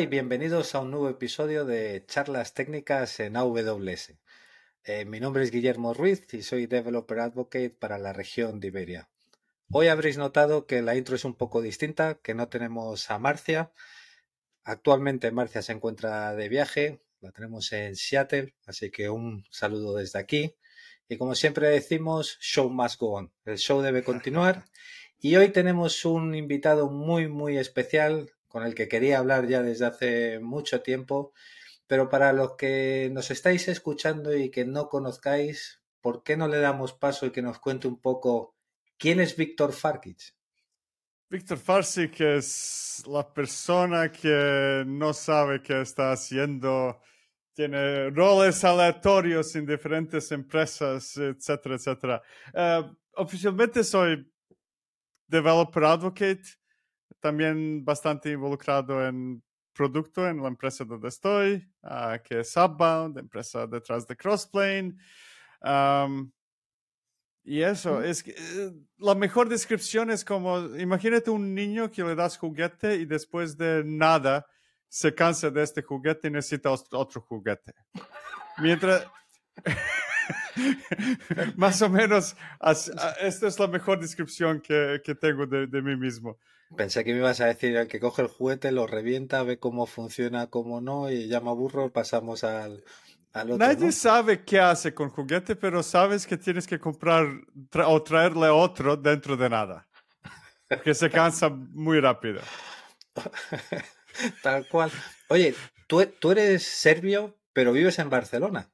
y bienvenidos a un nuevo episodio de Charlas Técnicas en AWS. Eh, mi nombre es Guillermo Ruiz y soy Developer Advocate para la región de Iberia. Hoy habréis notado que la intro es un poco distinta, que no tenemos a Marcia. Actualmente Marcia se encuentra de viaje, la tenemos en Seattle, así que un saludo desde aquí. Y como siempre decimos, show must go on. El show debe continuar. Y hoy tenemos un invitado muy, muy especial con el que quería hablar ya desde hace mucho tiempo. Pero para los que nos estáis escuchando y que no conozcáis, ¿por qué no le damos paso y que nos cuente un poco quién es Víctor Farkic? Víctor Farsic es la persona que no sabe qué está haciendo, tiene roles aleatorios en diferentes empresas, etcétera, etcétera. Eh, oficialmente soy developer advocate, también bastante involucrado en producto en la empresa donde estoy, uh, que es Upbound, empresa detrás de Crossplane. Um, y eso, es que eh, la mejor descripción es como, imagínate un niño que le das juguete y después de nada se cansa de este juguete y necesita otro juguete. Mientras... Más o menos, esta es la mejor descripción que, que tengo de, de, mí mismo. Pensé que me ibas a decir el que coge el juguete, lo revienta, ve cómo funciona, cómo no, y llama burro, pasamos al, al otro. Nadie sabe qué hace con juguete, pero sabes que tienes que comprar o traerle otro dentro de nada. Que se cansa muy rápido. Tal cual. Oye, tú, tú eres serbio, pero vives en Barcelona.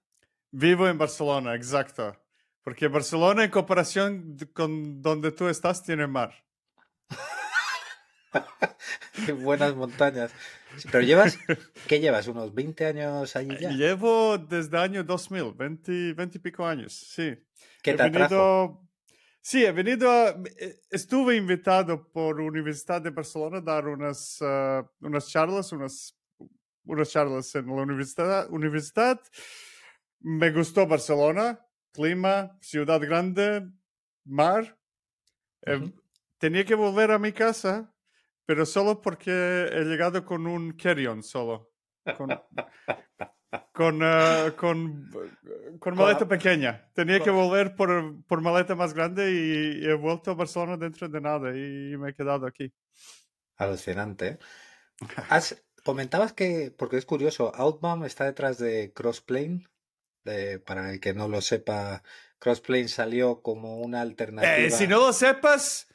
Vivo en Barcelona, exacto. Porque Barcelona, en comparación con donde tú estás, tiene mar. Qué buenas montañas. Pero llevas, ¿qué llevas? ¿Unos 20 años allí ya? Llevo desde el año 2000, 20, 20 y pico años, sí. ¿Qué te he venido, Sí, he venido a, eh, estuve invitado por Universidad de Barcelona a dar unas, uh, unas charlas, unas, unas charlas en la universidad, universidad. Me gustó Barcelona, clima, ciudad grande, mar. Uh -huh. eh, tenía que volver a mi casa pero solo porque he llegado con un carry-on solo. Con, con, uh, con, con, maleta pequeña. Tenía que volver por, por maleta más grande y, y, he vuelto a Barcelona dentro de nada y me he quedado aquí. Alucinante. Has, comentabas que, porque es curioso, Outbound está detrás de Crossplane. De, para el que no lo sepa, Crossplane salió como una alternativa. Eh, si no lo sepas,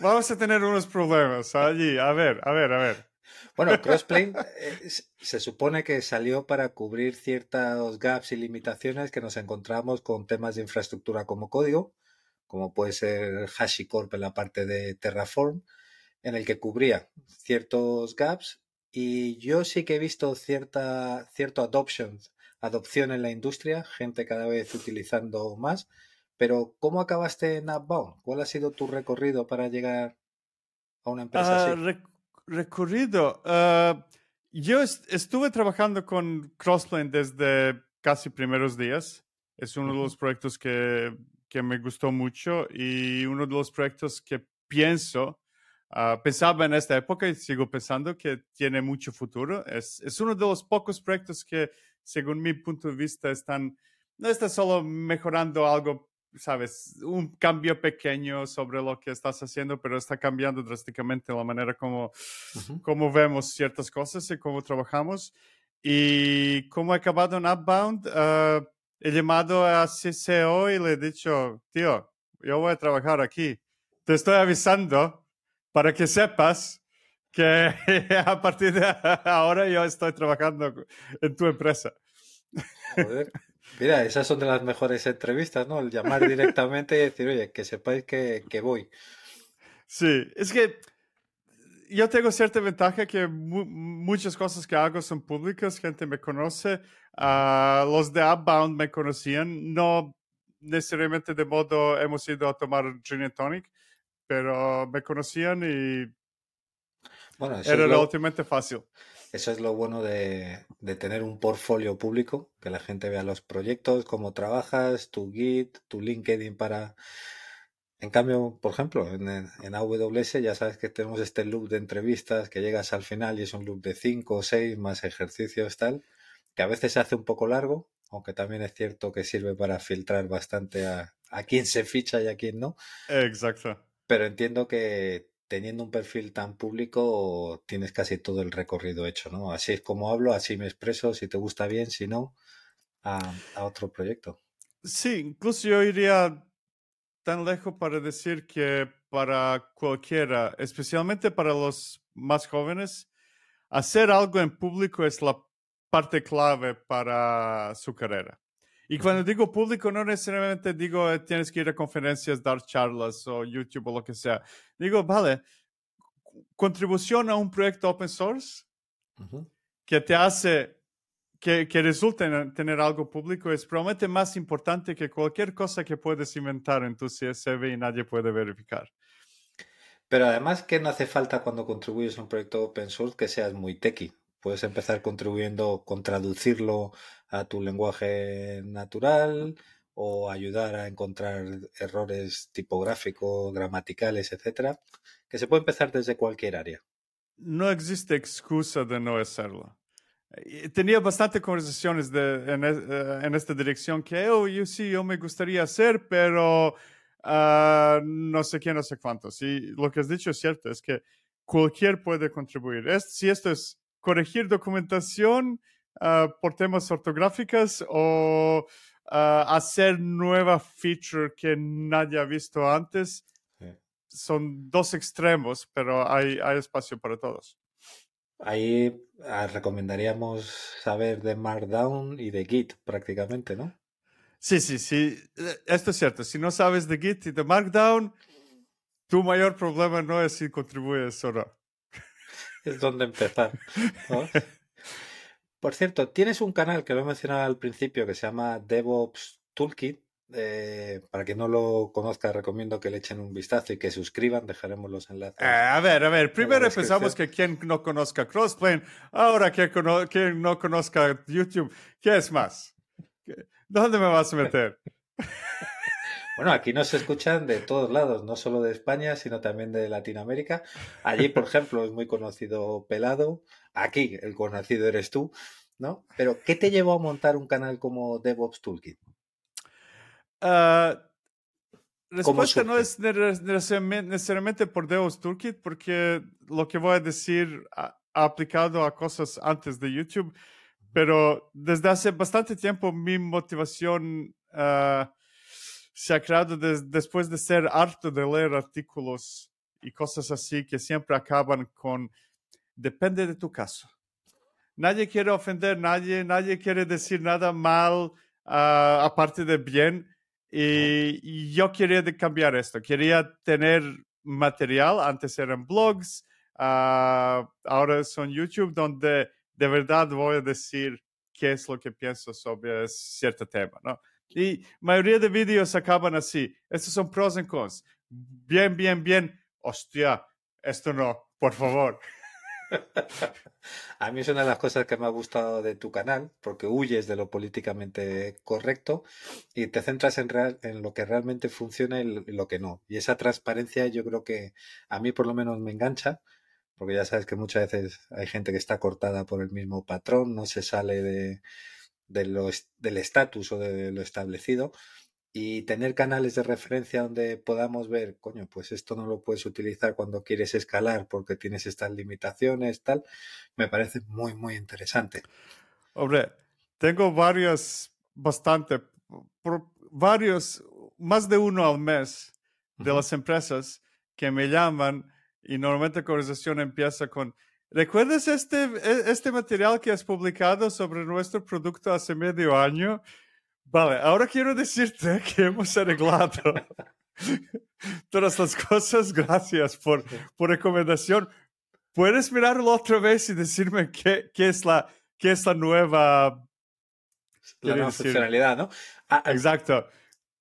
Vamos a tener unos problemas allí. A ver, a ver, a ver. Bueno, Crossplane eh, se supone que salió para cubrir ciertos gaps y limitaciones que nos encontramos con temas de infraestructura como código, como puede ser HashiCorp en la parte de Terraform, en el que cubría ciertos gaps y yo sí que he visto cierta cierto adoption, adopción en la industria, gente cada vez utilizando más, pero, ¿cómo acabaste en Upbound? ¿Cuál ha sido tu recorrido para llegar a una empresa uh, así? Rec recorrido. Uh, yo est estuve trabajando con Crossplane desde casi primeros días. Es uno uh -huh. de los proyectos que, que, me gustó mucho y uno de los proyectos que pienso, uh, pensaba en esta época y sigo pensando que tiene mucho futuro. Es, es uno de los pocos proyectos que, según mi punto de vista, están, no está solo mejorando algo sabes, un cambio pequeño sobre lo que estás haciendo, pero está cambiando drásticamente la manera como, uh -huh. como vemos ciertas cosas y cómo trabajamos. Y como he acabado en Upbound, uh, he llamado a CCO y le he dicho, tío, yo voy a trabajar aquí. Te estoy avisando para que sepas que a partir de ahora yo estoy trabajando en tu empresa. Joder. Mira, esas son de las mejores entrevistas, ¿no? El llamar directamente y decir, oye, que sepáis que, que voy. Sí, es que yo tengo cierta ventaja que mu muchas cosas que hago son públicas, gente me conoce. Uh, los de Upbound me conocían, no necesariamente de modo hemos ido a tomar gin and tonic, pero me conocían y bueno, era es relativamente lo, fácil. Eso es lo bueno de, de, tener un portfolio público, que la gente vea los proyectos, cómo trabajas, tu Git, tu LinkedIn para, En cambio, por ejemplo, en, en, AWS ya sabes que tenemos este loop de entrevistas que llegas al final y es un loop de 5 o 6 más ejercicios tal, que a veces se hace un poco largo, aunque también es cierto que sirve para filtrar bastante a, a quién se ficha y a quién no. Exacto. Pero entiendo que teniendo un perfil tan público tienes casi todo el recorrido hecho, ¿no? Así es como hablo, así me expreso, si te gusta bien, si no, a, otro proyecto. Sí, incluso yo iría tan lejos para decir que para cualquiera, especialmente para los más jóvenes, hacer algo en público es la parte clave para su carrera. Y cuando digo público, no necesariamente digo eh, tienes que ir a conferencias, dar charlas o YouTube o lo que sea. Digo, vale, contribución a un proyecto open source que te hace, que, que resulta en tener algo público es probablemente más importante que cualquier cosa que puedes inventar en tu CSV y nadie puede verificar. Pero además que no hace falta cuando contribuyes a un proyecto open source que seas muy techy. Puedes empezar contribuyendo con traducirlo a tu lenguaje natural o ayudar a encontrar errores tipográficos, gramaticales, etcétera, que se puede empezar desde cualquier área. No existe excusa de no hacerlo. Tenía bastantes conversaciones de, en, eh, en, esta dirección que, oh, yo sí, yo me gustaría hacer, pero uh, no sé quién, no sé cuántos. Y lo que has dicho es cierto, es que cualquier puede contribuir. Es, si esto es corregir documentación uh, por temas ortográficos o uh, hacer nueva feature que nadie ha visto antes. Son dos extremos, pero hay, hay espacio para todos. Ahí ah, recomendaríamos saber de Markdown y de Git prácticamente, ¿no? Sí, sí, sí. Esto es cierto. Si no sabes de Git y de Markdown, tu mayor problema no es si contribuyes o no es donde empezar. Por cierto, tienes un canal que lo he mencionado al principio que se llama DevOps Toolkit. Eh, para quien no lo conozca, recomiendo que le echen un vistazo y que suscriban. Dejaremos los enlaces. Eh, a ver, a ver. Primero empezamos que quien no conozca Crossplane, ahora que quien no conozca YouTube, ¿qué es más? ¿Dónde me vas a meter? Bueno, aquí nos escuchan de todos lados, no solo de España, sino también de Latinoamérica. Allí, por ejemplo, es muy conocido Pelado. Aquí, el conocido eres tú, ¿no? Pero, ¿qué te llevó a montar un canal como DevOps Toolkit? Ah, respuesta no es necesariamente por DevOps Toolkit, porque lo que voy a decir ha, aplicado a cosas antes de YouTube, pero desde hace bastante tiempo mi motivación uh, se ha creado después de ser harto de leer artículos y cosas así que siempre acaban con depende de tu caso. Nadie quiere ofender a nadie, nadie quiere decir nada mal uh, aparte de bien. Y, yo quería cambiar esto. Quería tener material. Antes eran blogs, uh, ahora son YouTube, donde de verdad voy a decir qué es lo que pienso sobre cierto tema, ¿no? Y mayoría de vídeos acaban así. Estos son pros y cons. Bien, bien, bien. Hostia, esto no, por favor. A mí es una de las cosas que me ha gustado de tu canal, porque huyes de lo políticamente correcto y te centras en, real, en lo que realmente funciona y lo que no. Y esa transparencia yo creo que a mí por lo menos me engancha, porque ya sabes que muchas veces hay gente que está cortada por el mismo patrón, no se sale de, de lo, del estatus o de lo establecido y tener canales de referencia donde podamos ver, coño, pues esto no lo puedes utilizar cuando quieres escalar porque tienes estas limitaciones, tal, me parece muy, muy interesante. Hombre, tengo varios, bastante, varios, más de uno al mes de las empresas que me llaman y normalmente la conversación empieza con, ¿Recuerdas este, e, este material que has publicado sobre nuestro producto hace medio año? Vale, ahora quiero decirte que hemos arreglado todas las cosas. Gracias por, por recomendación. ¿Puedes mirarlo otra vez y decirme qué, qué, es, la, qué es la nueva, la nueva funcionalidad, ¿no? Ah, Exacto.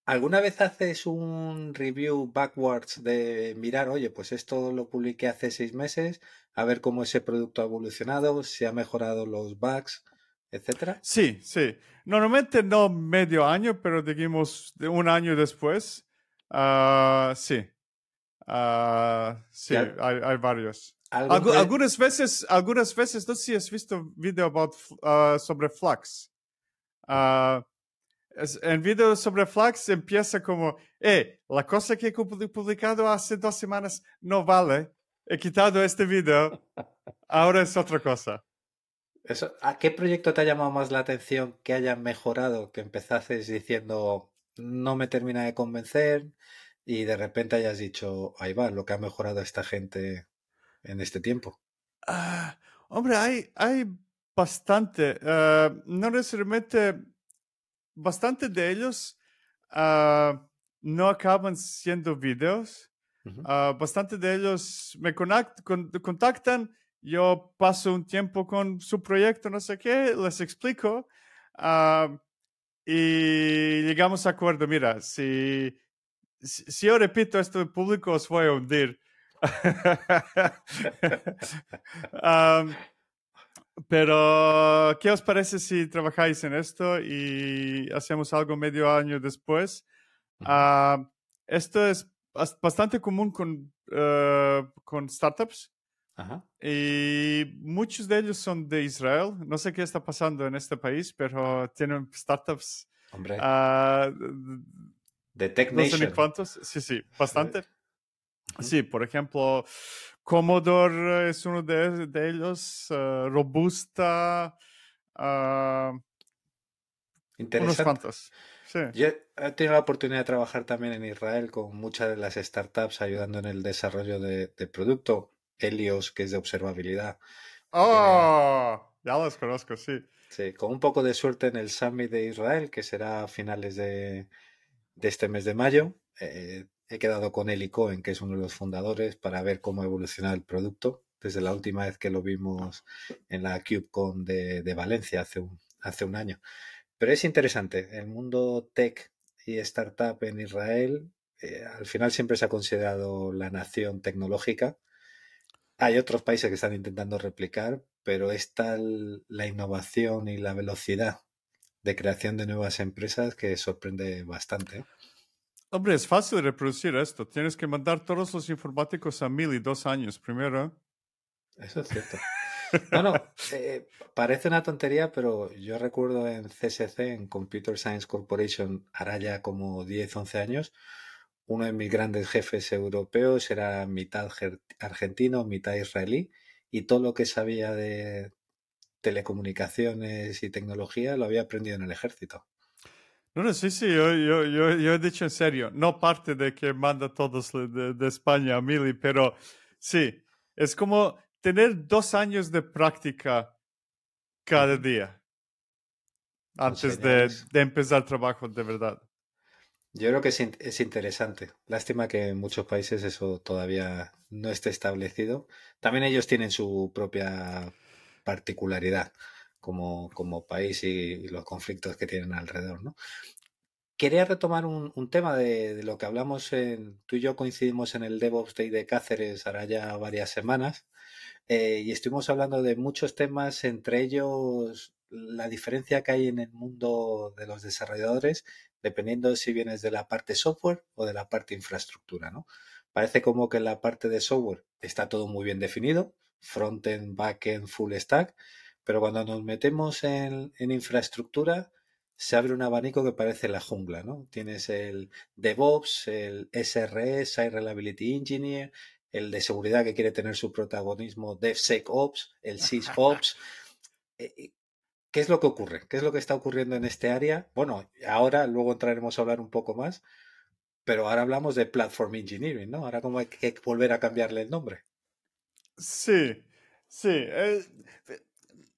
¿Alguna vez haces un review backwards de mirar, oye, pues esto lo publiqué hace seis meses, a ver cómo ese producto ha evolucionado, si ha mejorado los bugs, etcétera? Sí, sí. Normalmente no medio año, pero digamos un año después, Ah, sí. Ah, sí, hay, hay varios. ¿Algún Algu- proye- algunas veces, algunas veces, no sé si has visto video about, ah, sobre Flux. Es- en video sobre Flux empieza como, eh, la cosa que he publi- publicado hace dos semanas no vale. He quitado este video. Ahora es otra cosa. Eso, ¿A qué proyecto te ha llamado más la atención que hayan mejorado, que empezases diciendo no me termina de convencer y de repente hayas dicho, ahí va, lo que ha mejorado esta gente en este tiempo? Ah, hombre, hay, hay bastante. ah, no necesariamente. Bastante de ellos ah, no acaban siendo videos. Ah, bastante de ellos me con- contactan. Yo paso un tiempo con su proyecto, no sé qué, les explico. ah, y llegamos a acuerdo. Mira, si, si, yo repito esto en público, os voy a hundir. Pero, ¿qué os parece si trabajáis en esto y hacemos algo medio año después? Ah, esto es bastante común con, eh, con startups Ajá. y muchos de ellos son de Israel. No sé qué está pasando en este país, pero tienen startups. Hombre, ah, de Tech no sé ni cuántos. Sí, sí, bastante. Ujú. Sí, por ejemplo, Commodore es uno de, de ellos, eh, Robusta, ah, unos Interesante. cuantos. Sí. Yo he tenido la oportunidad de trabajar también en Israel con muchas de las startups ayudando en el desarrollo de, de producto. Helios, que es de observabilidad. Oh, ya los conozco, sí. Sí, con un poco de suerte en el Summit de Israel, que será a finales de, de este mes de mayo. eh, he quedado con Eli Cohen, que es uno de los fundadores, para ver cómo evoluciona el producto desde la última vez que lo vimos en la CubeCon de, de Valencia hace un, hace un año. Pero es interesante, el mundo tech y startup en Israel, eh, al final siempre se ha considerado la nación tecnológica. Hay otros países que están intentando replicar, pero es tal la innovación y la velocidad de creación de nuevas empresas que sorprende bastante. ¿eh? Hombre, es fácil reproducir esto. Tienes que mandar todos los informáticos a mil y dos años primero. Eso es cierto. No, no, eh, parece una tontería, pero yo recuerdo en CSC, en Computer Science Corporation, hará ya como 10, 11 años, uno de mis grandes jefes europeos era mitad argentino, mitad israelí, y todo lo que sabía de telecomunicaciones y tecnología lo había aprendido en el ejército. No, no, sí, sí, yo, yo, yo, yo he dicho en serio, no parte de que manda todos de, de España a Mili, pero sí, es como tener dos años de práctica cada día antes de, de empezar trabajo de verdad. Yo creo que es, in- es interesante. Lástima que en muchos países eso todavía no esté establecido. También ellos tienen su propia particularidad como, como país y, y los conflictos que tienen alrededor, ¿no? Quería retomar un, un tema de, de lo que hablamos en, tú y yo coincidimos en el DevOps Day de Cáceres hará ya varias semanas eh, y estuvimos hablando de muchos temas, entre ellos la diferencia que hay en el mundo de los desarrolladores, dependiendo si vienes de la parte software o de la parte infraestructura, ¿no? Parece como que en la parte de software está todo muy bien definido, frontend, backend, full stack, pero cuando nos metemos en, en infraestructura se abre un abanico que parece la jungla, ¿no? Tienes el DevOps, el SRE, Site Reliability Engineer, el de seguridad que quiere tener su protagonismo, DevSecOps, el SysOps. Eh, eh, ¿Qué es lo que ocurre? ¿Qué es lo que está ocurriendo en este área? Bueno, ahora luego entraremos a hablar un poco más, pero ahora hablamos de Platform Engineering, ¿no? Ahora como hay que volver a cambiarle el nombre. Sí, sí. eh,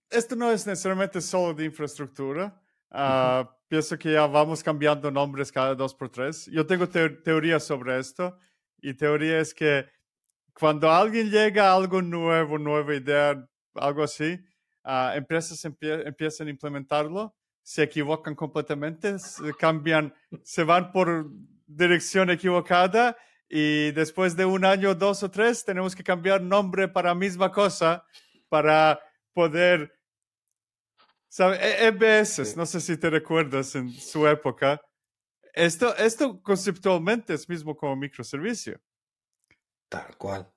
esto no es necesariamente solo de infraestructura. Ah, Pienso que ya vamos cambiando nombres cada dos por tres. Yo tengo teo- teorías sobre esto y teoría es que cuando alguien llega a algo nuevo, nueva idea, algo así, ah, empresas empie- empiezan a implementarlo, se equivocan completamente, se cambian, se van por dirección equivocada y después de un año, dos o tres, tenemos que cambiar nombre para la misma cosa para poder... ¿sabe? E- EBS, Sí. no sé si te recuerdas en su época, Esto, esto conceptualmente es mismo como microservicio. Tal cual.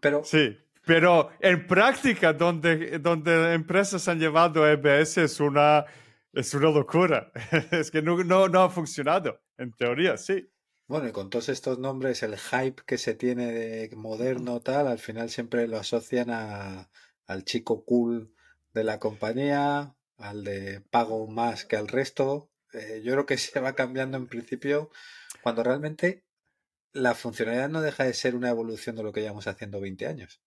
Pero Sí, pero en práctica, donde, donde empresas han llevado EBS es una, es una locura. Es que no, no, no ha funcionado, en teoría, sí. Bueno, y con todos estos nombres, el hype que se tiene de moderno tal, al final siempre lo asocian a, al chico cool de la compañía, al de pago más que al resto. Eh, yo creo que se va cambiando en principio cuando realmente la funcionalidad no deja de ser una evolución de lo que llevamos haciendo 20 años.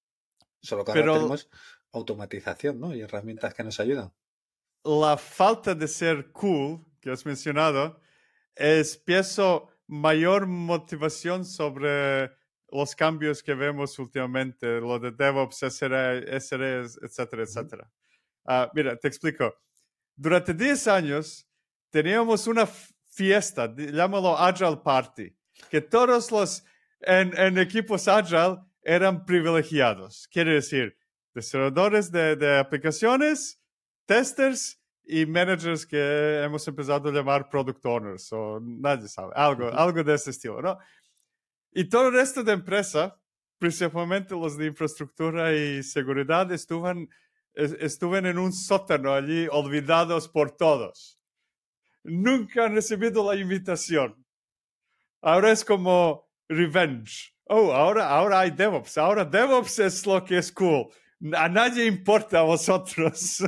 Solo que ahora tenemos automatización, ¿no? Y herramientas que nos ayudan. La falta de ser cool que has mencionado es, pienso, mayor motivación sobre los cambios que vemos últimamente, lo de DevOps, SRE, SRE, etcétera, etcétera. Ah, mira, te explico. Durante 10 años teníamos una fiesta, llámalo Agile Party, que todos los en, en equipos Agile eran privilegiados. Quiere decir, desarrolladores de, de aplicaciones, testers y managers que hemos empezado a llamar product owners o nadie sabe, algo, algo de ese estilo, ¿no? Y todo el resto de empresa, principalmente los de infraestructura y seguridad, estuvieron, es- estuvieron en un sótano allí olvidados por todos. Nunca han recibido la invitación. Ahora es como revenge. Oh, ahora, ahora hay DevOps. Ahora DevOps es lo que es cool. A nadie importa a vosotros.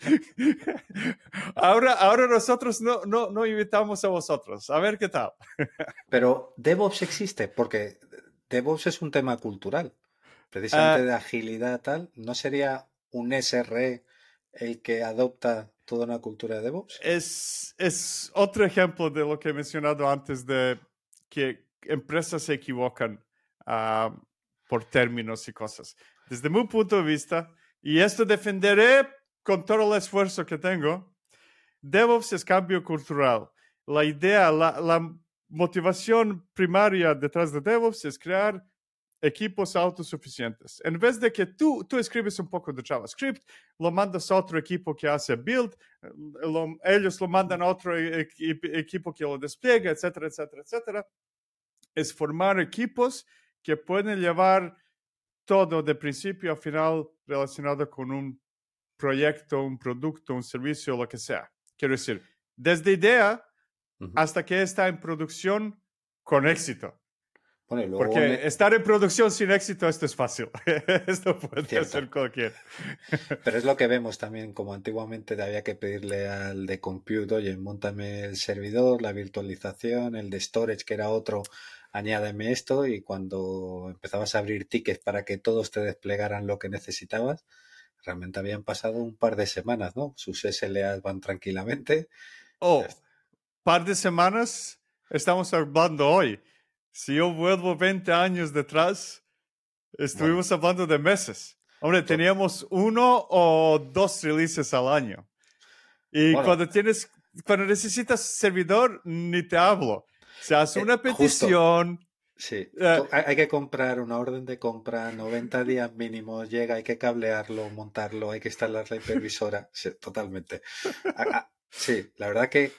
ahora, ahora nosotros no, no, no invitamos a vosotros. A ver qué tal. Pero DevOps existe porque DevOps es un tema cultural. Precisamente Ah. de agilidad tal. ¿No sería un SRE el que adopta toda una cultura de DevOps? Es, es otro ejemplo de lo que he mencionado antes de que empresas se equivocan ah, por términos y cosas. Desde mi punto de vista, y esto defenderé con todo el esfuerzo que tengo, DevOps es cambio cultural. La idea, la, la motivación primaria detrás de DevOps es crear equipos autosuficientes. En vez de que tú, tú escribes un poco de JavaScript, lo mandas a otro equipo que hace build, eh, lo- ellos lo mandan a otro e- equi- equipo que lo despliega, etcétera, etcétera, etcétera. Es formar equipos que pueden llevar todo de principio a final relacionado con un proyecto, un producto, un servicio, lo que sea. Quiero decir, desde idea Ujú. hasta que está en producción con éxito. Bueno, y luego Porque estar en producción sin éxito, esto es fácil. esto puede Cierto. hacer cualquiera. Pero es lo que vemos también, como antiguamente había que pedirle al de compute, oye, montame el servidor, la virtualización, el de storage, que era otro, añádeme esto, y cuando empezabas a abrir tickets para que todos te desplegaran lo que necesitabas, realmente habían pasado un par de semanas, ¿no? Sus SLAs van tranquilamente. Oh, par de semanas, estamos hablando hoy. Si yo vuelvo 20 años detrás, estuvimos hablando de meses. Hombre, teníamos uno o dos releases al año. Y Bueno. cuando tienes, cuando necesitas servidor, ni te hablo. Se hace Eh, una justo. petición. Sí, Eh, to- hay que comprar una orden de compra, 90 días mínimos, llega, hay que cablearlo, montarlo, hay que instalar la hipervisora. Sí, totalmente. Sí, la verdad que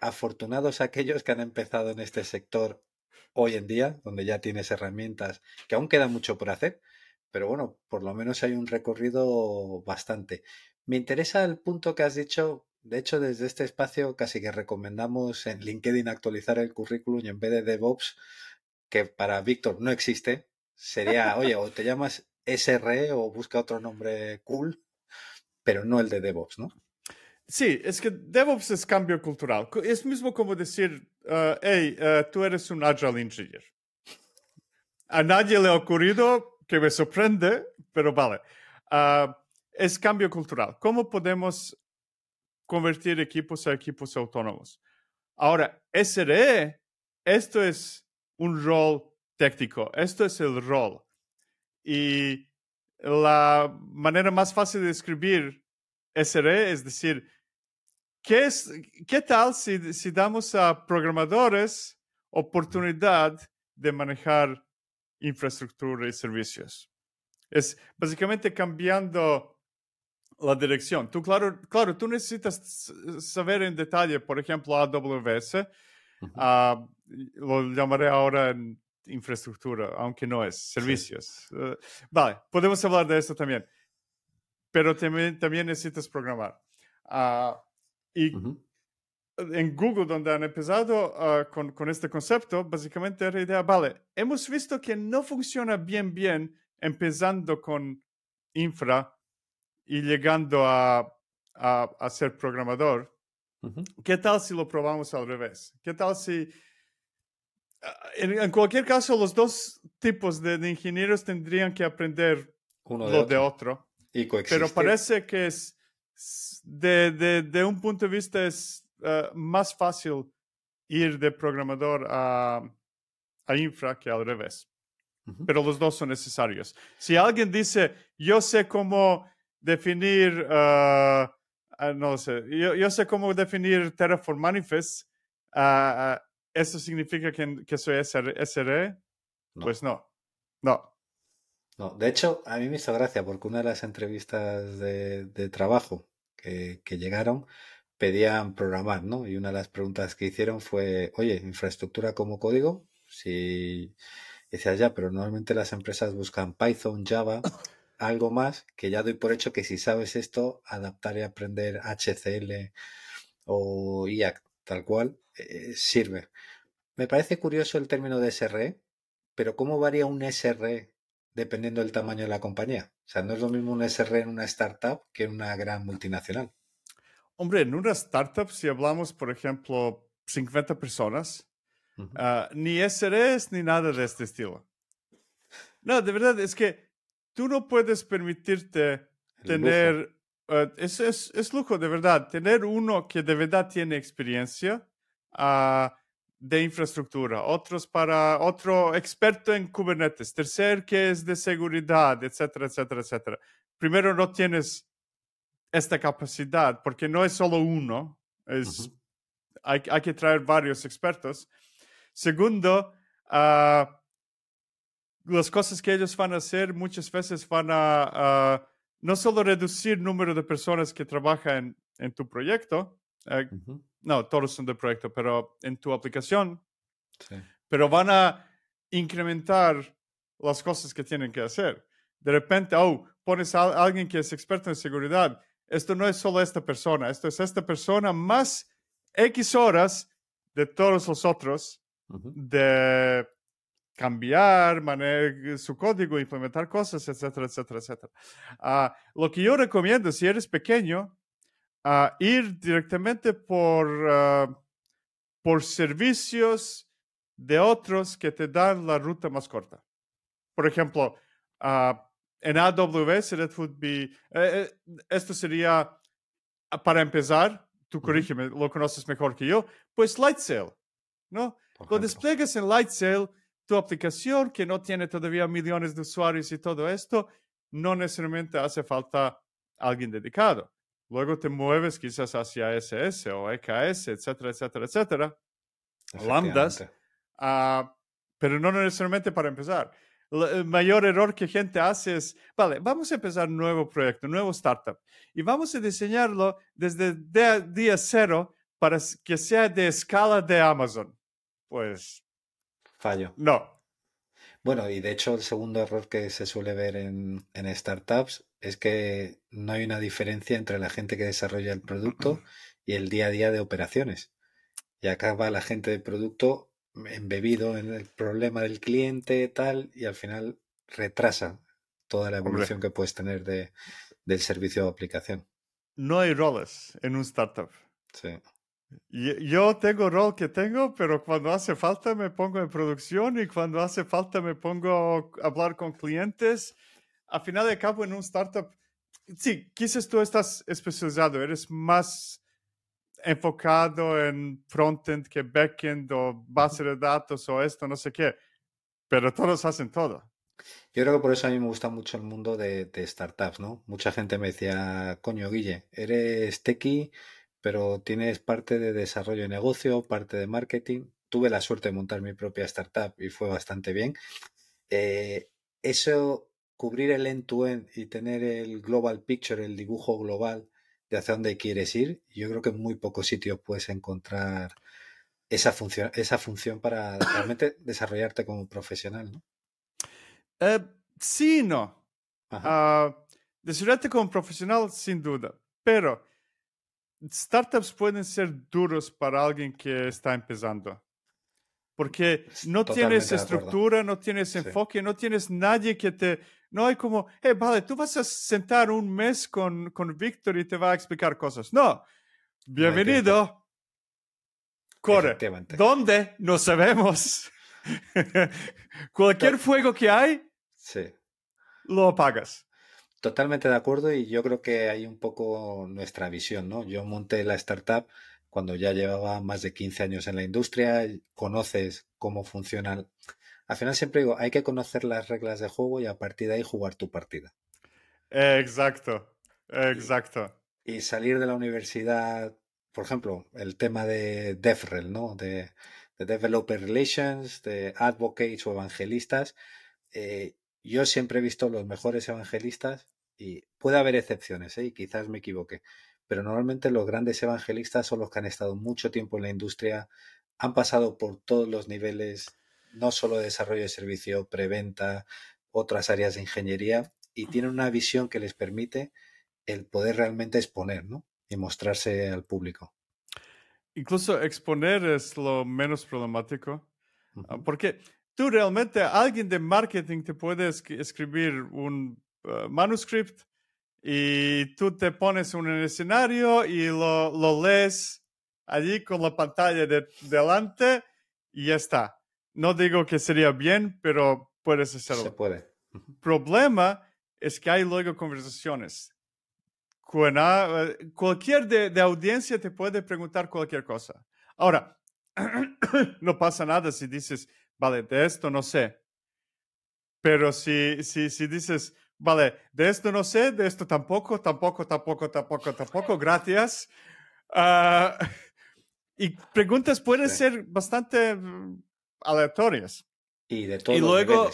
afortunados aquellos que han empezado en este sector hoy en día, donde ya tienes herramientas, que aún queda mucho por hacer, pero bueno, por lo menos hay un recorrido bastante. Me interesa el punto que has dicho. De hecho, desde este espacio casi que recomendamos en LinkedIn actualizar el currículum y en vez de DevOps, que para Víctor no existe, sería, oye, o te llamas SRE o busca otro nombre cool, pero no el de DevOps, ¿no? Sí, es que DevOps es cambio cultural. Es mismo como decir, uh, hey, uh, tú eres un Agile Engineer. A nadie le ha ocurrido, que me sorprende, pero vale. Uh, es cambio cultural. ¿Cómo podemos convertir equipos a equipos autónomos? Ahora, SRE, esto es un rol técnico, esto es el rol. Y la manera más fácil de describir SRE es decir, ¿qué, es, qué tal si, si damos a programadores oportunidad de manejar infraestructura y servicios? Es básicamente cambiando la dirección. Tú, claro, claro, tú necesitas saber en detalle, por ejemplo, AWS, Ah, lo llamaré ahora en infraestructura, aunque no es, servicios. Eh, vale, podemos hablar de esto también. Pero también, también necesitas programar. Y en Google, donde han empezado ah, con, con, este concepto, básicamente era idea, vale, hemos visto que no funciona bien, bien empezando con infra y llegando a, a, a ser programador. ¿Qué tal si lo probamos al revés? ¿Qué tal si Ah, en, cualquier caso, los dos tipos de, ingenieros tendrían que aprender Uno de lo de otro. Y Pero parece que es, de, de, un punto de vista es ah, más fácil ir de programador a, a infra que al revés. Pero los dos son necesarios. Si alguien dice, yo sé cómo definir, uh, no sé, yo, yo, sé cómo definir Terraform Manifest, ¿Eso significa que, que soy SRE? Pues no. No. No, de hecho, a mí me hizo gracia porque una de las entrevistas de, trabajo que, llegaron pedían programar, ¿no? Y una de las preguntas que hicieron fue, oye, infraestructura como código, si decías ya, pero normalmente las empresas buscan Python, Java, algo más, que ya doy por hecho que si sabes esto, adaptar y aprender HCL o IAC tal cual, eh, sirve. Me parece curioso el término de SRE, pero ¿cómo varía un SRE dependiendo del tamaño de la compañía? O sea, no es lo mismo un SRE en una startup que en una gran multinacional. Hombre, en una startup, si hablamos, por ejemplo, 50 personas, ah, ni SREs ni nada de este estilo. No, de verdad, es que tú no puedes permitirte tener, ah, es, es, lujo, de verdad, tener uno que de verdad tiene experiencia. Uh, de infraestructura, otros para otro experto en Kubernetes, tercer que es de seguridad, etcétera, etcétera, etcétera. Primero, no tienes esta capacidad porque no es solo uno, es, hay, hay, que traer varios expertos. Segundo, uh, las cosas que ellos van a hacer muchas veces van a no solo reducir el número de personas que trabajan en, tu proyecto, eh, no, todos son de proyecto, pero en tu aplicación, pero van a incrementar las cosas que tienen que hacer. De repente, oh, pones a alguien que es experto en seguridad. Esto no es solo esta persona, esto es esta persona más X horas de todos los otros de cambiar su código, implementar cosas, etcétera, etcétera, etcétera. Ah, lo que yo recomiendo, si eres pequeño, ir directamente por, ah, por servicios de otros que te dan la ruta más corta. Por ejemplo, ah, en AWS, eh, eh, esto sería, ah, para empezar, tú corrígeme, lo conoces mejor que yo, pues Lightsail, ¿no? Lo despliegas en Lightsail, tu aplicación que no tiene todavía millones de usuarios y todo esto, no necesariamente hace falta alguien dedicado. Luego te mueves quizás hacia SS o EKS, etcétera, etcétera, etcétera. Lambdas. Uh, pero no necesariamente para empezar. El mayor error que gente hace es, vale, vamos a empezar un nuevo proyecto, un nuevo startup, y vamos a diseñarlo desde día, día cero para que sea de escala de Amazon. Pues... Fallo. No, bueno, y de hecho el segundo error que se suele ver en, startups es que no hay una diferencia entre la gente que desarrolla el producto y el día a día de operaciones. Y acá va la gente de producto embebido en el problema del cliente, tal, y al final retrasa toda la evolución que puedes tener de, del servicio de aplicación. No hay roles en un startup. Sí. Yo tengo el rol que tengo, pero cuando hace falta me pongo en producción y cuando hace falta me pongo a hablar con clientes. A final de cabo, en un startup, sí, quizás tú estás especializado, eres más enfocado en frontend que backend o base de datos o esto, no sé qué, pero todos hacen todo. Yo creo que por eso a mí me gusta mucho el mundo de, de startups, ¿no? Mucha gente me decía, coño, Guille, eres techie pero tienes parte de desarrollo de negocio, parte de marketing. Tuve la suerte de montar mi propia startup y fue bastante bien. Eh, eso, cubrir el end-to-end y tener el global picture, el dibujo global de hacia dónde quieres ir, yo creo que en muy pocos sitios puedes encontrar esa función, esa función para realmente desarrollarte como profesional, ¿no? Eh, sí, no. Uh, desarrollarte como profesional, sin duda. Pero startups pueden ser duros para alguien que está empezando. Porque no tienes estructura, no tienes enfoque, no tienes nadie que te... No hay como, hey, vale, tú vas a sentar un mes con, con Víctor y te va a explicar cosas. No, bienvenido. Corre. ¿Dónde? No sabemos. Cualquier fuego que hay, sí. lo apagas. Totalmente de acuerdo y yo creo que hay un poco nuestra visión, ¿no? Yo monté la startup cuando ya llevaba más de 15 años en la industria, conoces cómo funcionan. Al final siempre digo, hay que conocer las reglas de juego y a partir de ahí jugar tu partida. Exacto, exacto. Y, salir de la universidad, por ejemplo, el tema de DevRel, ¿no? De, Developer Relations, de Advocates o Evangelistas. Eh, yo siempre he visto los mejores evangelistas y puede haber excepciones, ¿eh? y quizás me equivoque, pero normalmente los grandes evangelistas son los que han estado mucho tiempo en la industria, han pasado por todos los niveles, no solo de desarrollo de servicio, preventa, otras áreas de ingeniería, y tienen una visión que les permite el poder realmente exponer, ¿no? Y mostrarse al público. Incluso exponer es lo menos problemático, ah, porque tú realmente, alguien de marketing te puede escribir un uh, manuscript y tú te pones en un escenario y lo, lo lees allí con la pantalla de, delante y ya está. No digo que sería bien, pero puedes hacerlo. Se puede. Problema es que hay luego conversaciones. Eh, cualquier de, de audiencia te puede preguntar cualquier cosa. Ahora, no pasa nada si dices, vale, de esto no sé. Pero si, si, si dices, vale, de esto no sé, de esto tampoco, tampoco, tampoco, tampoco, tampoco, gracias. Ah, y preguntas pueden ser bastante mm, aleatorias. Y de todos y luego,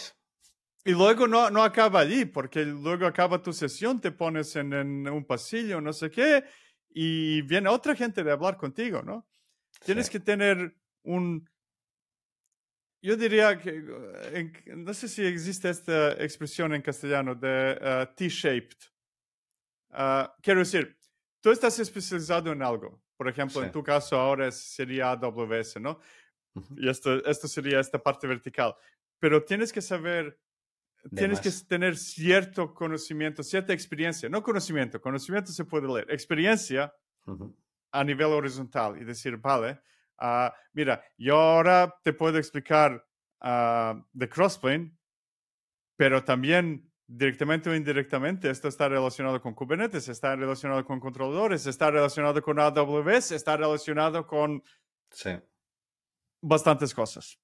Y luego no, no acaba allí, porque luego acaba tu sesión, te pones en, en un pasillo, no sé qué, y viene otra gente de hablar contigo, ¿no? Tienes que tener un, yo diría que, no sé si existe esta expresión en castellano de uh, T-shaped. Uh, quiero decir, tú estás especializado en algo. Por ejemplo, en tu caso ahora sería AWS, ¿no? Y esto, esto sería esta parte vertical. Pero tienes que saber, tienes que tener cierto conocimiento, cierta experiencia. No conocimiento, conocimiento se puede leer. Experiencia a nivel horizontal y decir, vale, Ah, mira, yo ahora te puedo explicar uh, de Crossplane, pero también directamente o indirectamente esto está relacionado con Kubernetes, está relacionado con controladores, está relacionado con AWS, está relacionado con bastantes cosas.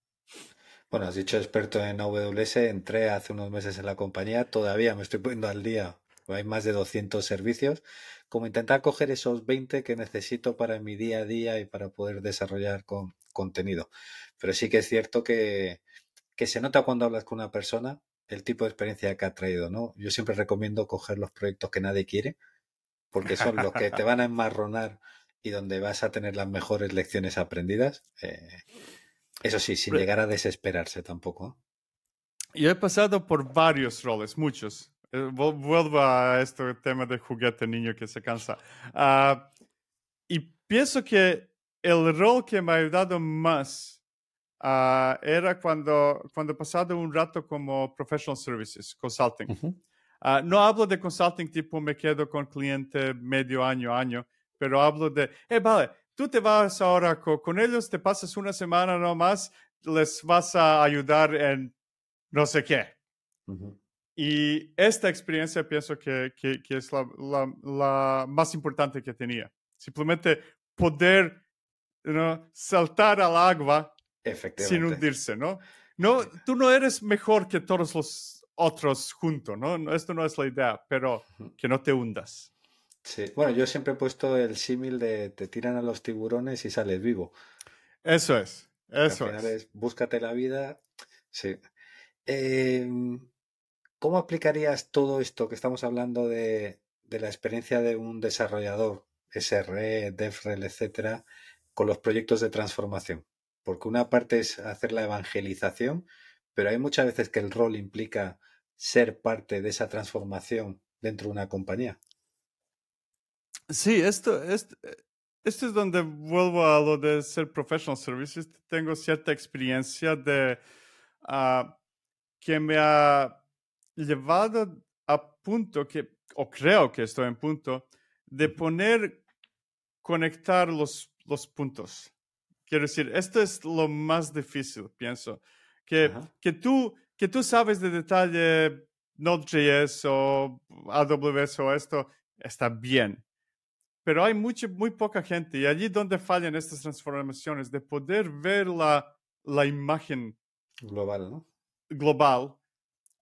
Bueno, has dicho experto en AWS, entré hace unos meses en la compañía, todavía me estoy poniendo al día, hay más de 200 servicios como intentar coger esos 20 que necesito para mi día a día y para poder desarrollar con, contenido. Pero sí que es cierto que, que se nota cuando hablas con una persona el tipo de experiencia que ha traído, ¿no? Yo siempre recomiendo coger los proyectos que nadie quiere, porque son los que te van a enmarronar y donde vas a tener las mejores lecciones aprendidas. Eh, eso sí, sin llegar a desesperarse tampoco. Yo he pasado por varios roles, muchos. Eh, vuelvo a este tema de juguete niño que se cansa. Ah, y pienso que el rol que me ha ayudado más uh, era cuando, cuando he pasado un rato como professional services, consulting. Ah, no hablo de consulting tipo me quedo con cliente medio año, año, pero hablo de, eh, vale, tú te vas ahora con, con ellos, te pasas una semana nomás, les vas a ayudar en no sé qué. Y esta experiencia pienso que, que, que es la, la, la, más importante que tenía. Simplemente poder saltar al agua sin hundirse, ¿no? No, tú no eres mejor que todos los otros juntos, ¿no? Esto no es la idea, pero que no te hundas. Sí, bueno, yo siempre he puesto el símil de te tiran a los tiburones y sales vivo. Eso es, eso al final es. Búscate la vida. Sí. Eh, ¿Cómo aplicarías todo esto que estamos hablando de, la experiencia de un desarrollador, SRE, DevRel, etcétera, con los proyectos de transformación? porque una parte es hacer la evangelización, pero hay muchas veces que el rol implica ser parte de esa transformación dentro de una compañía. Sí, esto, esto, esto es donde vuelvo a lo de ser professional services. Tengo cierta experiencia de uh, que me ha llevado a punto que, o creo que estoy en punto, de poner, conectar los, los puntos. Quiero decir, esto es lo más difícil, pienso. Que, que, tú, que tú sabes de detalle Node.js o AWS o esto, está bien pero hay mucha, muy poca gente y allí donde fallan estas transformaciones de poder ver la, la imagen global, ¿no? global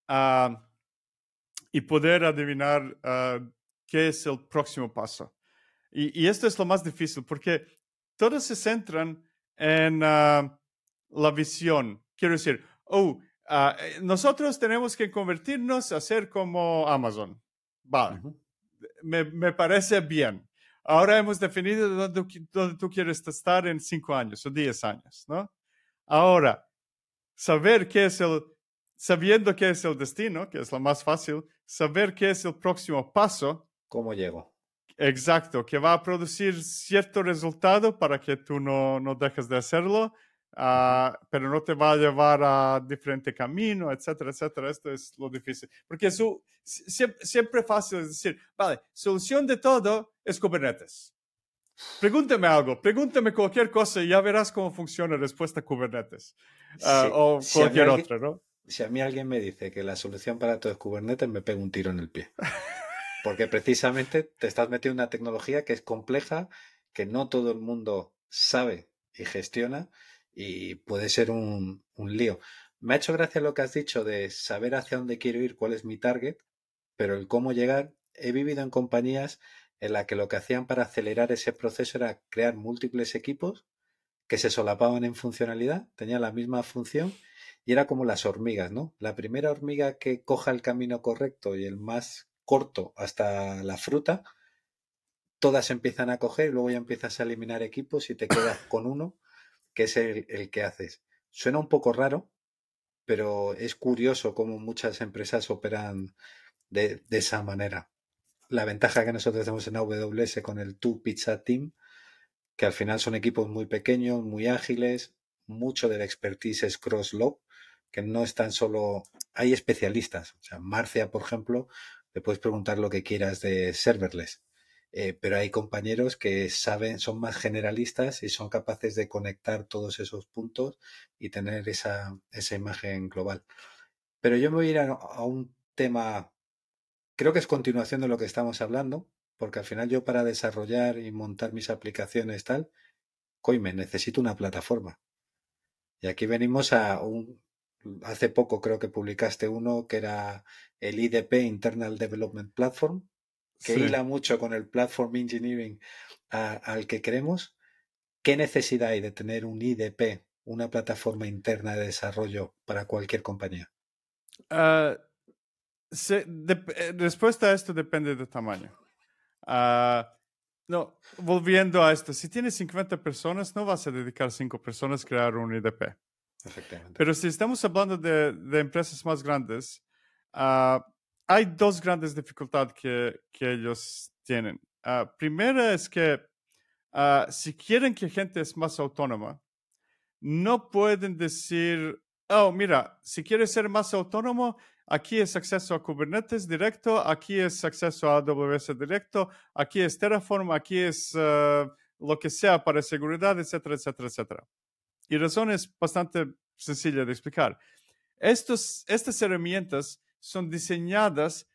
uh, y poder adivinar uh, qué es el próximo paso. Y, y, esto es lo más difícil porque todos se centran en uh, la visión. Quiero decir, oh, nosotros tenemos que convertirnos a ser como Amazon. Vale, me, me parece bien ahora hemos definido dónde, dónde, tú quieres estar en cinco años o diez años, ¿no? Ahora, saber qué es el, sabiendo qué es el destino, que es lo más fácil, saber qué es el próximo paso. ¿Cómo llego? Exacto, que va a producir cierto resultado para que tú no, no dejes de hacerlo, uh, pero no te va a llevar a diferente camino, etcétera, etcétera. Esto es lo difícil. Porque su, siempre, siempre fácil es decir, vale, solución de todo es Kubernetes. Pregúnteme algo, pregúnteme cualquier cosa y ya verás cómo funciona respuesta a Kubernetes. Uh, o cualquier otra, ¿no? Si a mí alguien me dice que la solución para todo es Kubernetes, me pego un tiro en el pie. Porque precisamente te estás metiendo en una tecnología que es compleja, que no todo el mundo sabe y gestiona y puede ser un, un lío. Me ha hecho gracia lo que has dicho de saber hacia dónde quiero ir, cuál es mi target, pero el cómo llegar, he vivido en compañías en las que lo que hacían para acelerar ese proceso era crear múltiples equipos que se solapaban en funcionalidad, tenían la misma función y era como las hormigas, ¿no? La primera hormiga que coja el camino correcto y el más corto hasta la fruta, todas empiezan a coger y luego ya empiezas a eliminar equipos y te quedas con uno que es el, que haces. Suena un poco raro, pero es curioso cómo muchas empresas operan de, esa manera. La ventaja que nosotros tenemos en AWS con el Two Pizza Team, que al final son equipos muy pequeños, muy ágiles, mucho de la expertise es cross-lob, que no están solo, hay especialistas. O sea, Marcia, por ejemplo, le puedes preguntar lo que quieras de serverless. Eh, pero hay compañeros que saben, son más generalistas y son capaces de conectar todos esos puntos y tener esa, esa imagen global. Pero yo me voy a ir a, un tema, creo que es continuación de lo que estamos hablando, porque al final yo para desarrollar y montar mis aplicaciones tal, coime, necesito una plataforma. Y aquí venimos a un, hace poco creo que publicaste uno que era el IDP, Internal Development Platform, que hila mucho con el platform engineering al que queremos, ¿qué necesidad hay de tener un IDP, una plataforma interna de desarrollo para cualquier compañía? Uh, respuesta a esto depende del tamaño. Ah, no, volviendo a esto, si tienes 50 personas, no vas a dedicar 5 personas a crear un IDP. Pero si estamos hablando de, de empresas más grandes, uh, hay dos grandes dificultades que, que ellos tienen. Uh, primera es que uh, si quieren que gente es más autónoma, no pueden decir, oh, mira, si quieres ser más autónomo, aquí es acceso a Kubernetes directo, aquí es acceso a AWS directo, aquí es Terraform, aquí es uh, lo que sea para seguridad, etcétera, etcétera, etcétera. Y razón es bastante sencilla de explicar. Estos, estas herramientas son diseñadas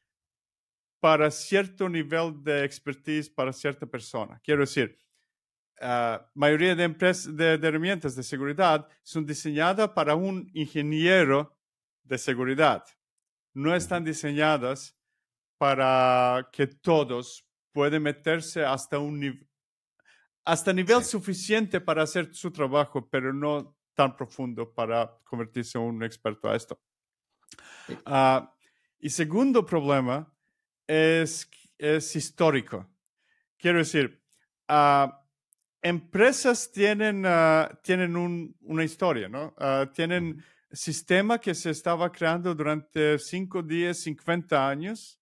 para cierto nivel de expertise para cierta persona. Quiero decir, la mayoría de, empresas, de, herramientas de seguridad son diseñadas para un ingeniero de seguridad. No están diseñadas para que todos puedan meterse hasta un nivel hasta nivel suficiente para hacer su trabajo, pero no tan profundo para convertirse en un experto a esto. Uh, y segundo problema es, es histórico. Quiero decir, uh, empresas tienen, ah, tienen una historia, ¿no? Tienen sistema que se estaba creando durante 5, 10, 50 años.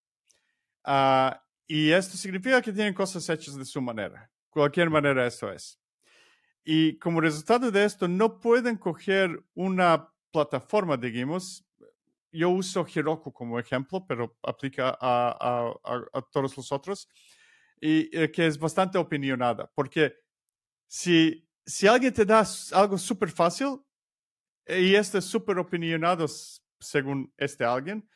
y esto significa que tienen cosas hechas de su manera. Cualquier manera eso es. Y como resultado de esto, no pueden coger una plataforma, digamos. Yo uso Heroku como ejemplo, pero aplica a, a, todos los otros. Y eh, que es bastante opinionada, porque si, si alguien te da algo súper fácil y este es súper opinionado según este alguien,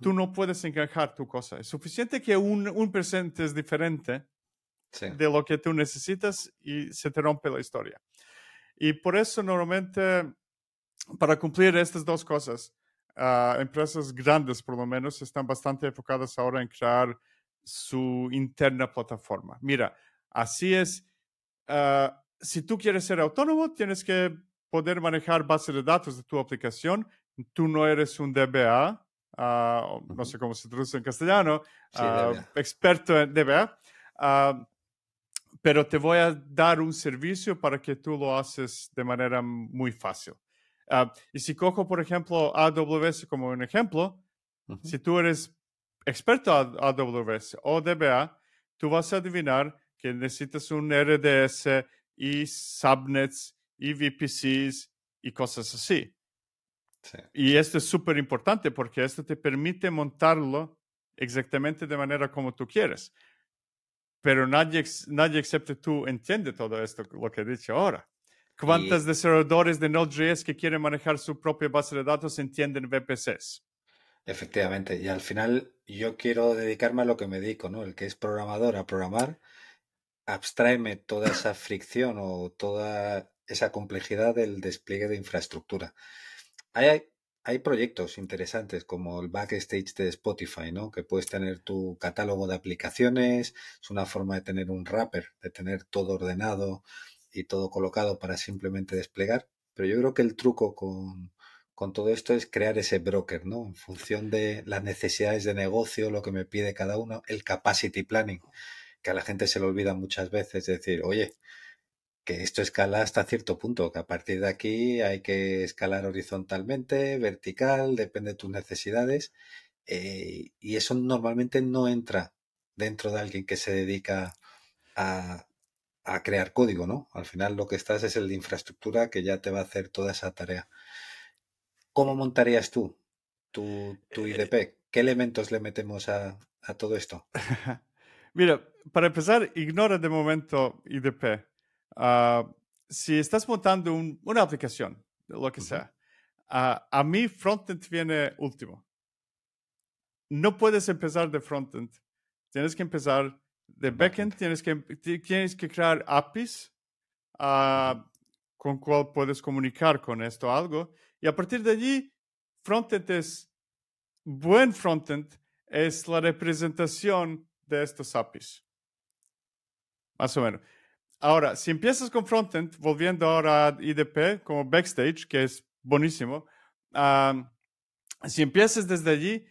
tú no puedes encajar tu cosa. Es suficiente que un, un presente es diferente de lo que tú necesitas y se te rompe la historia. Y por eso normalmente, para cumplir estas dos cosas, ah, empresas grandes por lo menos están bastante enfocadas ahora en crear su interna plataforma. Mira, así es. Ah, si tú quieres ser autónomo, tienes que poder manejar base de datos de tu aplicación. Tú no eres un DBA, ah, no sé cómo se traduce en castellano, experto en DBA pero te voy a dar un servicio para que tú lo haces de manera muy fácil. Ah, y si cojo, por ejemplo, AWS como un ejemplo, si tú eres experto en AWS o DBA, tú vas a adivinar que necesitas un RDS y subnets y VPCs y cosas así. Y esto es súper importante porque esto te permite montarlo exactamente de manera como tú quieres pero nadie, nadie excepto tú entiende todo esto, lo que he dicho ahora. ¿Cuántos desarrolladores de Node.js que quieren manejar su propia base de datos entienden VPCs? Efectivamente, y al final yo quiero dedicarme a lo que me dedico, ¿no? El que es programador a programar, abstraeme toda esa fricción o toda esa complejidad del despliegue de infraestructura. Hay, hay proyectos interesantes como el backstage de Spotify, ¿no? Que puedes tener tu catálogo de aplicaciones, es una forma de tener un wrapper, de tener todo ordenado y todo colocado para simplemente desplegar. Pero yo creo que el truco con, con todo esto es crear ese broker, ¿no? En función de las necesidades de negocio, lo que me pide cada uno, el capacity planning, que a la gente se le olvida muchas veces, decir, oye, que esto escala hasta cierto punto, que a partir de aquí hay que escalar horizontalmente, vertical, depende de tus necesidades, eh, y eso normalmente no entra dentro de alguien que se dedica a, crear código, ¿no? Al final lo que estás es el de infraestructura que ya te va a hacer toda esa tarea. ¿Cómo montarías tú tu, tu eh, IDP? ¿Qué elementos le metemos a, todo esto? Mira, para empezar, ignora de momento IDP. Ah, si estás montando una aplicación, lo que sea, a mí frontend viene último. No puedes empezar de frontend. Tienes que empezar de backend, tienes que, tienes que crear APIs uh, con cual puedes comunicar con esto algo. Y a partir de allí, frontend es, buen frontend es la representación de estos APIs. Más o menos. Ahora, si empiezas con frontend, volviendo ahora a IDP como backstage, que es buenísimo, si empiezas desde allí,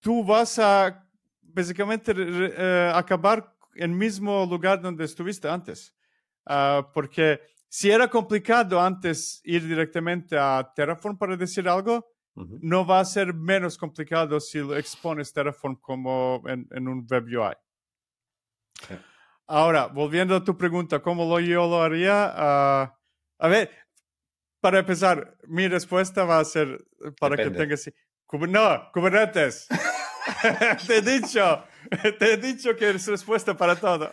tú vas a básicamente eh, acabar en el mismo lugar donde estuviste antes. Ah, porque si era complicado antes ir directamente a Terraform para decir algo, no va a ser menos complicado si lo expones Terraform como en, un web UI. Ahora, volviendo a tu pregunta, ¿cómo lo, yo lo haría? Ah, a ver, para empezar, mi respuesta va a ser para que tengas... No, Kubernetes. te he dicho, te he dicho que es respuesta para todo.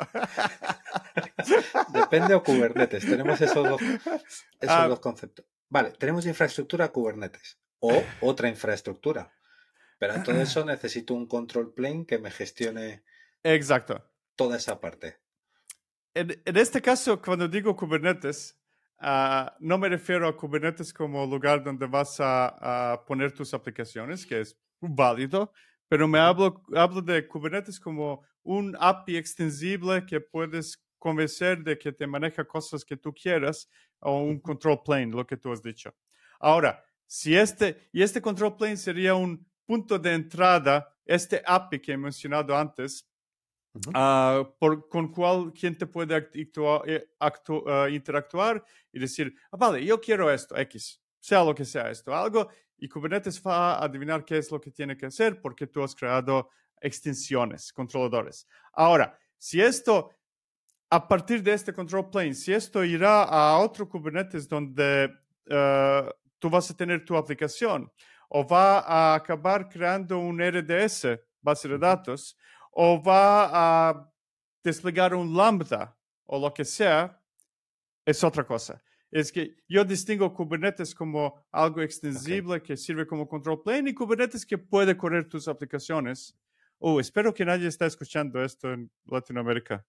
Depende o Kubernetes. Tenemos esos dos, esos ah. dos conceptos. Vale, tenemos infraestructura Kubernetes o otra infraestructura. Pero en todo eso necesito un control plane que me gestione. Exacto. Toda esa parte en, este caso, cuando digo Kubernetes, ah, no me refiero a Kubernetes como lugar donde vas a, poner tus aplicaciones, que es válido, pero me hablo, hablo de Kubernetes como un API extensible que puedes convencer de que te maneja cosas que tú quieras o un control plane, lo que tú has dicho. Ahora, si este, y este control plane sería un punto de entrada, este API que he mencionado antes, ah, por, con cuál quien te puede ah, interactuar y decir, ah, vale, yo quiero esto, X, sea lo que sea esto, algo, y Kubernetes va a adivinar qué es lo que tiene que hacer porque tú has creado extensiones, controladores. Ahora, si esto, a partir de este control plane, si esto irá a otro Kubernetes donde uh, tú vas a tener tu aplicación o va a acabar creando un RDS, base de datos, o va a desplegar un lambda o lo que sea, es otra cosa. Es que yo distingo Kubernetes como algo extensible que sirve como control plane y Kubernetes que puede correr tus aplicaciones. Oh, espero que nadie esté escuchando esto en Latinoamérica.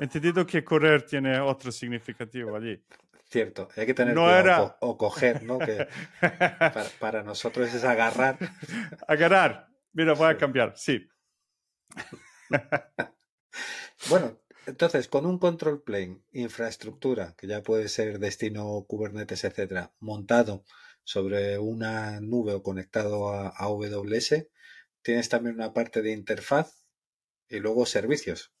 Entendido que correr tiene otro significativo allí. Cierto, hay que tener cuidado o, coger, ¿no? Que para, nosotros es agarrar. Agarrar. Mira, voy a cambiar, sí. bueno, entonces, con un control plane, infraestructura, que ya puede ser destino Kubernetes, etcétera, montado sobre una nube o conectado a, AWS, tienes también una parte de interfaz y luego servicios.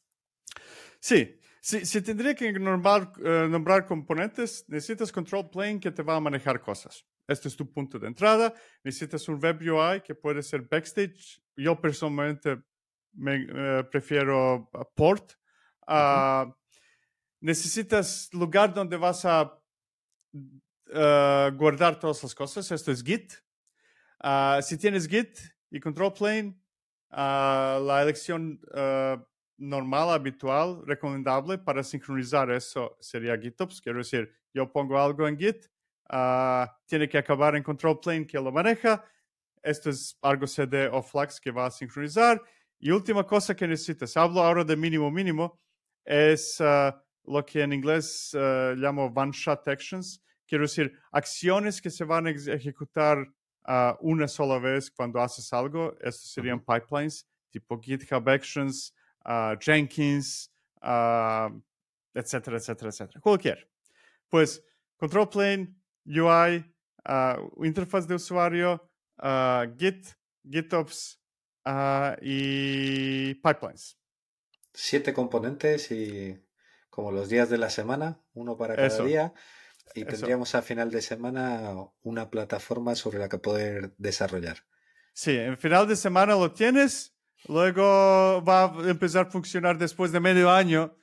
Sí, si, tendría que nombrar, eh, nombrar, componentes, necesitas control plane que te va a manejar cosas. Este es tu punto de entrada. Necesitas un web UI que puede ser backstage. Yo personalmente me eh, prefiero port. Uh, necesitas lugar donde vas a uh, guardar todas las cosas. Esto es Git. Uh, si tienes Git y control plane, la elección normal, habitual, recomendable para sincronizar eso sería GitOps. Quiero decir, yo pongo algo en Git, uh, tiene que acabar en control plane que lo maneja. Esto es algo CD o Flux que va a sincronizar. Y última cosa que necesitas, hablo ahora de mínimo mínimo, es uh, lo que en inglés uh, llamo one-shot actions. Quiero decir, acciones que se van a ejecutar una sola vez cuando haces algo. Estos serían pipelines tipo GitHub Actions, Jenkins, etcétera, etcétera, etcétera. Cualquier. Pues control plane, UI, interfaz de usuario, Git, GitOps y pipelines. Siete componentes y como los días de la semana, uno para cada día. Y tendríamos a final de semana una plataforma sobre la que poder desarrollar. Sí, en final de semana lo tienes Luego va a empezar a funcionar después de medio año.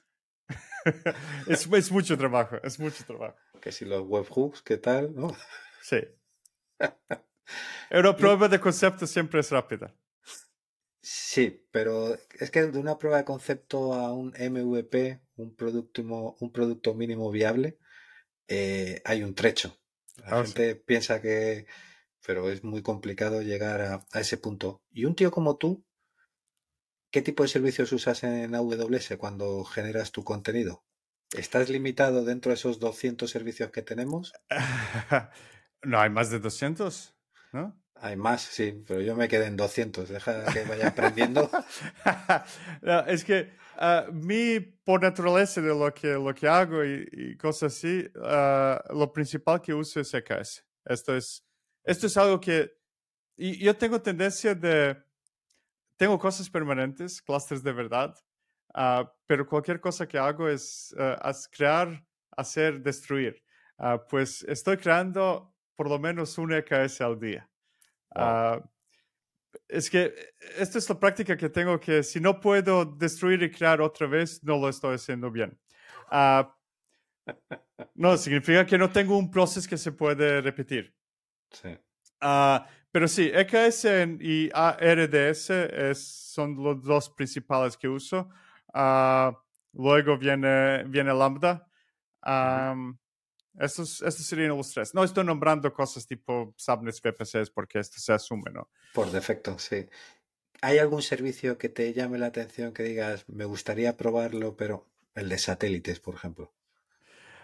es, es, mucho trabajo, es mucho trabajo. Que si los webhooks, ¿qué tal? ¿No? Sí. Una prueba de concepto siempre es rápida. Sí, pero es que de una prueba de concepto a un MVP, un producto, un producto mínimo viable, eh, hay un trecho. La ah, gente piensa que, pero es muy complicado llegar a, a, ese punto. Y un tío como tú, ¿Qué tipo de servicios usas en AWS cuando generas tu contenido? ¿Estás limitado dentro de esos 200 servicios que tenemos? no, hay más de 200, ¿no? Hay más, sí, pero yo me quedé en 200. Deja que vaya aprendiendo. es que ah, mi, por naturaleza de lo que, lo que hago y, cosas así, ah, lo principal que uso es EKS. Esto es, esto es algo que y yo tengo tendencia de tengo cosas permanentes, clusters de verdad, ah, pero cualquier cosa que hago es uh, crear, hacer, destruir. Uh, pues estoy creando por lo menos un EKS al día. Es que esta es la práctica que tengo que si no puedo destruir y crear otra vez, no lo estoy haciendo bien. no, significa que no tengo un proceso que se puede repetir. Sí. Pero sí, EKS y ARDS es, son los dos principales que uso. Uh, luego viene, viene Lambda. Um, serían los tres. No estoy nombrando cosas tipo subnets VPCs porque esto se asume, ¿no? Por defecto, sí. ¿Hay algún servicio que te llame la atención que digas, me gustaría probarlo, pero el de satélites, por ejemplo?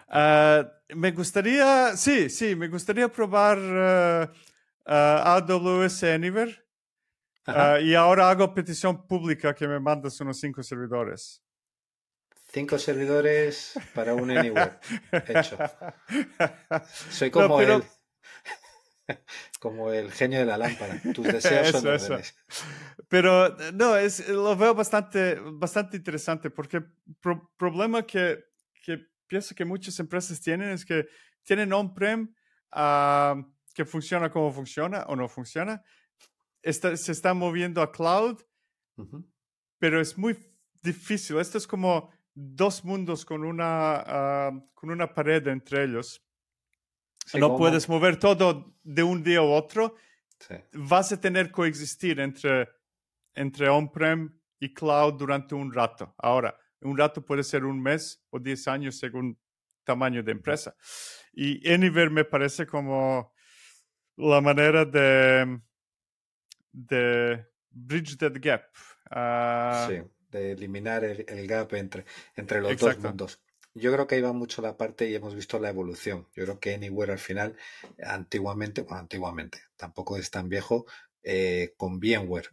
Uh, me gustaría, sí, sí, me gustaría probar uh, uh, AWS Anywhere. Uh, y ahora hago petición pública que me mandes unos cinco servidores. Cinco servidores para un Anywhere. Hecho. Soy como él. Como el genio de la lámpara. Tus deseos son órdenes. Pero no, es, lo veo bastante, bastante interesante porque el problema que, que, pienso que muchas empresas tienen es que tienen on-prem ah, que funciona como funciona o no funciona. se está moviendo a cloud, pero es muy difícil. Esto es como dos mundos con una, ah, con una pared entre ellos no puedes mover todo de un día a otro. Vas a tener coexistir entre, entre on-prem y cloud durante un rato. Ahora, un rato puede ser un mes o diez años según tamaño de empresa. Y Anywhere me parece como la manera de, de bridge that gap. Ah, sí, de eliminar el, gap entre, entre los dos mundos. Yo creo que ahí va mucho la parte y hemos visto la evolución. Yo creo que Anywhere al final, antiguamente, bueno, antiguamente, tampoco es tan viejo, eh, con VMware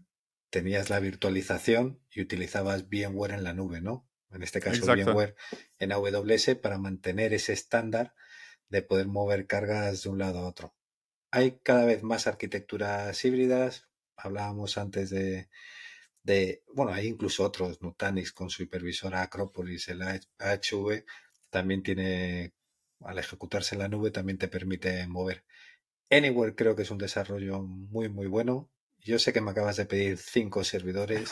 tenías la virtualización y utilizabas VMware en la nube, ¿no? En este caso VMware en AWS para mantener ese estándar de poder mover cargas de un lado a otro. Hay cada vez más arquitecturas híbridas. Hablábamos antes de, de, bueno, hay incluso otros, Nutanix con su hipervisora Acropolis, el AHV, también tiene, al ejecutarse en la nube, también te permite mover. Anywhere creo que es un desarrollo muy, muy bueno. Yo sé que me acabas de pedir cinco servidores.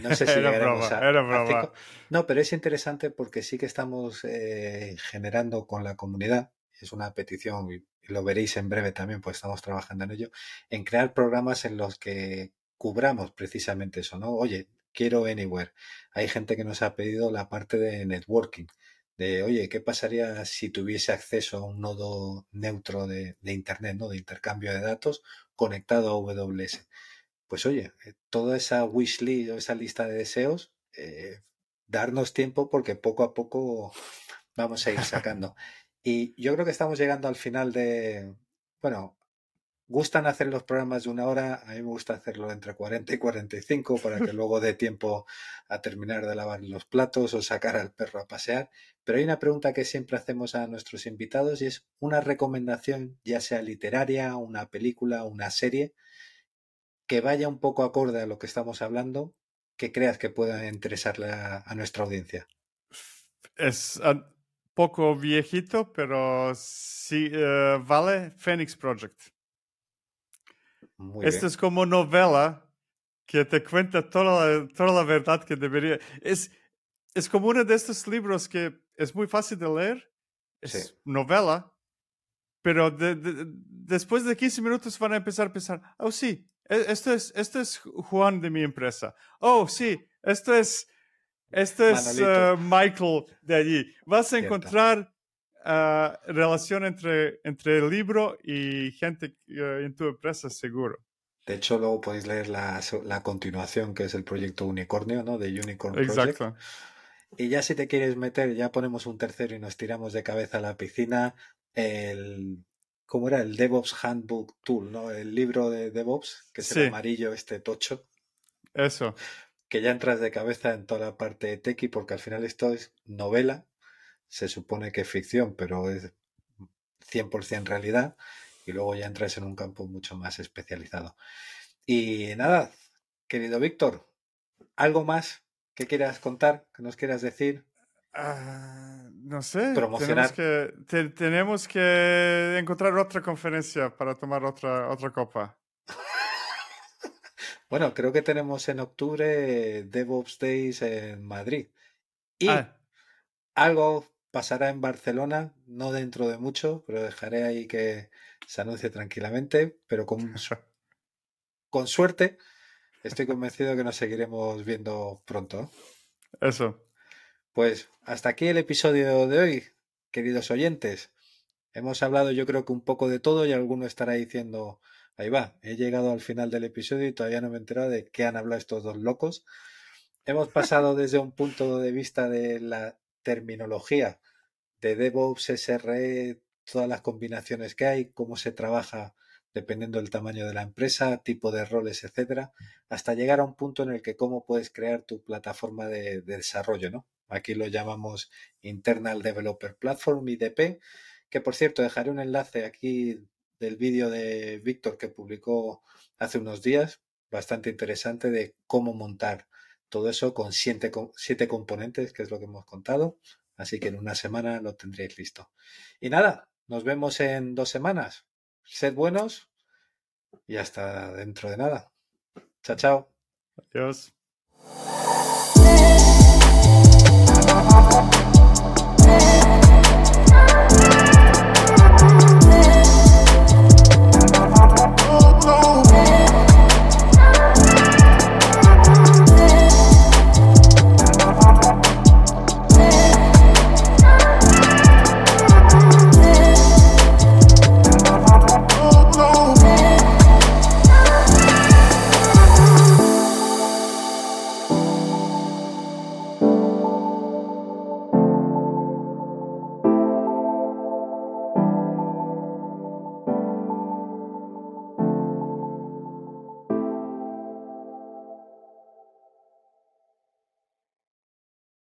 No sé si era broma, a, era No, pero es interesante porque sí que estamos eh, generando con la comunidad, es una petición y lo veréis en breve también, pues estamos trabajando en ello, en crear programas en los que cubramos precisamente eso, ¿no? Oye, quiero Anywhere. Hay gente que nos ha pedido la parte de networking, de, oye, ¿qué pasaría si tuviese acceso a un nodo neutro de, Internet, ¿no? De intercambio de datos conectado a AWS. Pues oye, eh, toda esa wishlist o esa lista de deseos, eh, darnos tiempo porque poco a poco vamos a ir sacando. Y yo creo que estamos llegando al final de, bueno, gustan hacer los programas de una hora, a mí me gusta hacerlo entre 40 y 45 para que luego dé tiempo a terminar de lavar los platos o sacar al perro a pasear. Pero hay una pregunta que siempre hacemos a nuestros invitados y es una recomendación, ya sea literaria, una película, una serie, que vaya un poco acorde a lo que estamos hablando, que creas que pueda interesarle a, nuestra audiencia. Es un poco viejito, pero sí eh, vale Phoenix Project. Esto es como novela que te cuenta toda la, toda la verdad que debería. Es, es como uno de estos libros que es muy fácil de leer, es novela, pero después de 15 minutos van a empezar a pensar, oh sí, e, esto es, esto es Juan de mi empresa. Oh sí, esto es, esto es uh, Michael de allí. Vas a encontrar uh, relación entre, entre el libro y gente uh, en tu empresa, seguro. De hecho, luego podéis leer la, la, continuación, que es el proyecto Unicornio, ¿no? De Unicorn Project. Exacto. Y ya si te quieres meter, ya ponemos un tercero y nos tiramos de cabeza a la piscina. El, ¿cómo era? El DevOps Handbook Tool, ¿no? El libro de DevOps, que es el amarillo, este tocho. Eso. Que ya entras de cabeza en toda la parte de tequi, porque al final esto es novela, se supone que es ficción, pero es 100% realidad y luego ya entras en un campo mucho más especializado. Y nada, querido Víctor, ¿algo más que quieras contar, que nos quieras decir? Ah, no sé. Promocionar. Tenemos que, tenemos que encontrar otra conferencia para tomar otra, otra copa. bueno, creo que tenemos en octubre DevOps Days en Madrid. Y ah. algo pasará en Barcelona, no dentro de mucho, pero dejaré ahí que se anuncie tranquilamente, pero con, con suerte estoy convencido que nos seguiremos viendo pronto. Eso. Pues hasta aquí el episodio de hoy, queridos oyentes. Hemos hablado yo creo que un poco de todo y alguno estará diciendo, ahí va, he llegado al final del episodio y todavía no me he enterado de qué han hablado estos dos locos. Hemos pasado desde un punto de vista de la terminología de DevOps, SRE, todas las combinaciones que hay, cómo se trabaja dependiendo del tamaño de la empresa, tipo de roles, etcétera, hasta llegar a un punto en el que cómo puedes crear tu plataforma de, desarrollo, ¿no? Aquí lo llamamos Internal Developer Platform, IDP, que por cierto dejaré un enlace aquí del vídeo de Víctor que publicó hace unos días, bastante interesante de cómo montar todo eso con siete, componentes, que es lo que hemos contado. Así que en una semana lo tendréis listo. Y nada, nos vemos en dos semanas. Sed buenos y hasta dentro de nada. Chao, chao. Adiós.